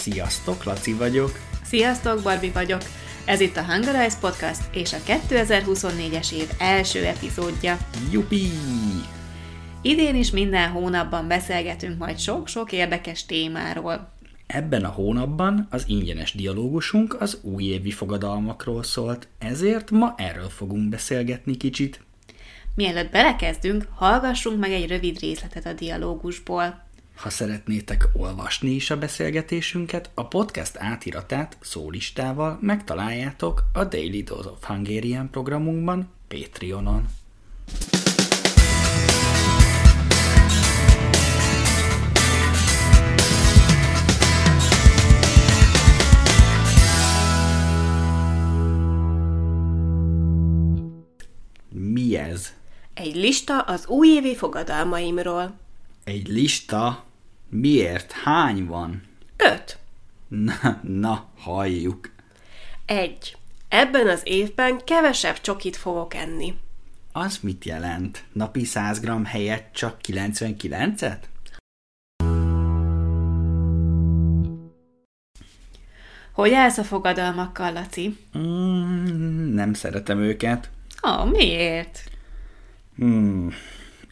Sziasztok, Laci vagyok. Sziasztok, Barbi vagyok. Ez itt a Hungarize Podcast és a 2024-es év első epizódja. Jupi! Idén is minden hónapban beszélgetünk majd sok-sok érdekes témáról. Ebben a hónapban az ingyenes dialógusunk az újévi fogadalmakról szólt, ezért ma erről fogunk beszélgetni kicsit. Mielőtt belekezdünk, hallgassunk meg egy rövid részletet a dialógusból. Ha szeretnétek olvasni is a beszélgetésünket, a podcast átiratát szólistával megtaláljátok a Daily Dose of Hungarian programunkban, Patreonon. Mi ez? Egy lista az újévi fogadalmaimról. Egy lista? Miért? Hány van? Öt. Na, na halljuk. Egy. Ebben az évben kevesebb csokit fogok enni. Az mit jelent? Napi 100 g helyett csak 99-et? Hogy állsz a fogadalmakkal, Laci? Mm, nem szeretem őket. Ó, oh, miért? Hmm.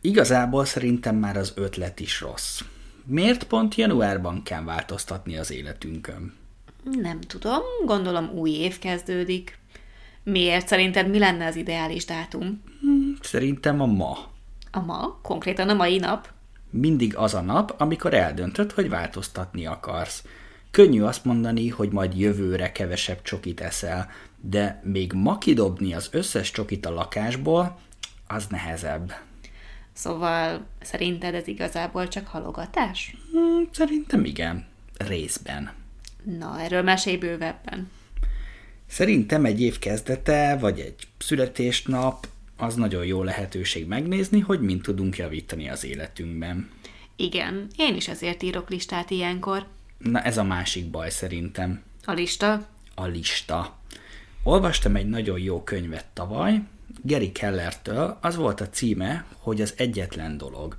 Igazából szerintem már az ötlet is rossz. Miért pont januárban kell változtatni az életünkön? Nem tudom, gondolom új év kezdődik. Miért szerinted mi lenne az ideális dátum? Hmm, Szerintem a ma. A ma? Konkrétan a mai nap? Mindig az a nap, amikor eldöntöd, hogy változtatni akarsz. Könnyű azt mondani, hogy majd jövőre kevesebb csokit eszel, de még ma kidobni az összes csokit a lakásból, az nehezebb. Szóval szerinted ez igazából csak halogatás? Hmm, Szerintem igen. Részben. Na, erről mesélj bővebben. Szerintem egy év kezdete, vagy egy születésnap, az nagyon jó lehetőség megnézni, hogy mint tudunk javítani az életünkben. Igen, én is ezért írok listát ilyenkor. Na ez a másik baj szerintem. A lista? A lista. Olvastam egy nagyon jó könyvet tavaly, Gary Kellertől, az volt a címe, hogy az egyetlen dolog.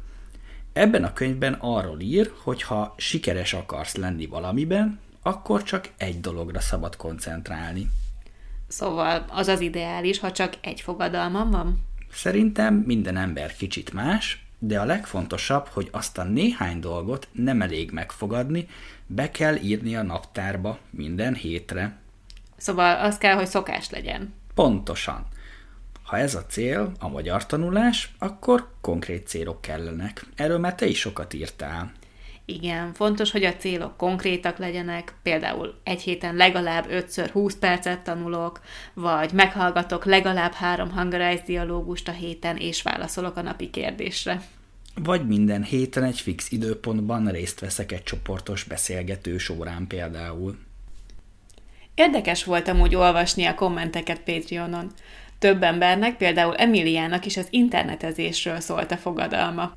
Ebben a könyvben arról ír, hogy ha sikeres akarsz lenni valamiben, akkor csak egy dologra szabad koncentrálni. Szóval az az ideális, ha csak egy fogadalmam van? Szerintem minden ember kicsit más, de a legfontosabb, hogy azt a néhány dolgot nem elég megfogadni, be kell írni a naptárba minden hétre. Szóval az kell, hogy szokás legyen. Pontosan. Ha ez a cél, a magyar tanulás, akkor konkrét célok kellenek. Erről már te is sokat írtál. Igen, fontos, hogy a célok konkrétak legyenek, például egy héten legalább 5x20 percet tanulok, vagy meghallgatok legalább három hangarize dialógust a héten, és válaszolok a napi kérdésre. Vagy minden héten egy fix időpontban részt veszek egy csoportos beszélgető órán például. Érdekes volt amúgy olvasni a kommenteket Patreonon. Több embernek, például Emiliának is az internetezésről szólt a fogadalma.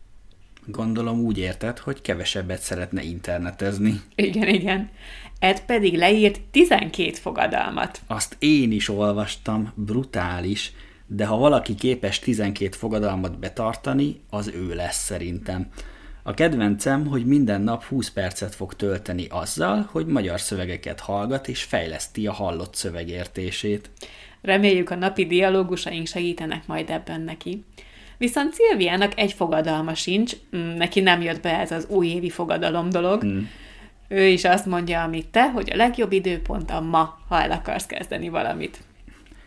Gondolom úgy érted, hogy kevesebbet szeretne internetezni. Igen, igen. Ed pedig leírt 12 fogadalmat. Azt én is olvastam, brutális, de ha valaki képes 12 fogadalmat betartani, az ő lesz szerintem. A kedvencem, hogy minden nap 20 percet fog tölteni azzal, hogy magyar szövegeket hallgat és fejleszti a hallott szövegértését. Reméljük a napi dialógusaink segítenek majd ebben neki. Viszont Szilviának egy fogadalma sincs, mm, neki nem jött be ez az újévi fogadalom dolog. Mm. Ő is azt mondja, amit te, hogy a legjobb időpont a ma, ha el akarsz kezdeni valamit.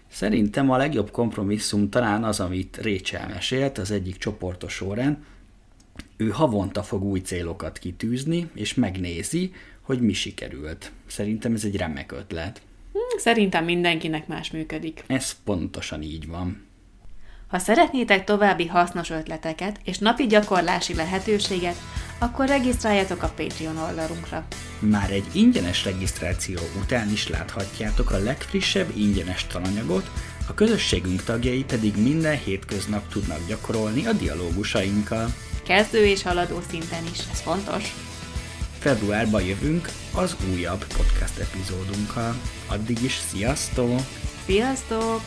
Szerintem a legjobb kompromisszum talán az, amit Rachel mesélt az egyik csoportos során. Ő havonta fog új célokat kitűzni, és megnézi, hogy mi sikerült. Szerintem ez egy remek ötlet. Hm, Szerintem mindenkinek más működik. Ez pontosan így van. Ha szeretnétek további hasznos ötleteket és napi gyakorlási lehetőséget, akkor regisztráljatok a Patreon oldalunkra. Már egy ingyenes regisztráció után is láthatjátok a legfrissebb ingyenes tananyagot, a közösségünk tagjai pedig minden hétköznap tudnak gyakorolni a dialógusainkkal. Kezdő és haladó szinten is, ez fontos. Februárban jövünk az újabb podcast epizódunkkal. Addig is sziasztok! Sziasztok!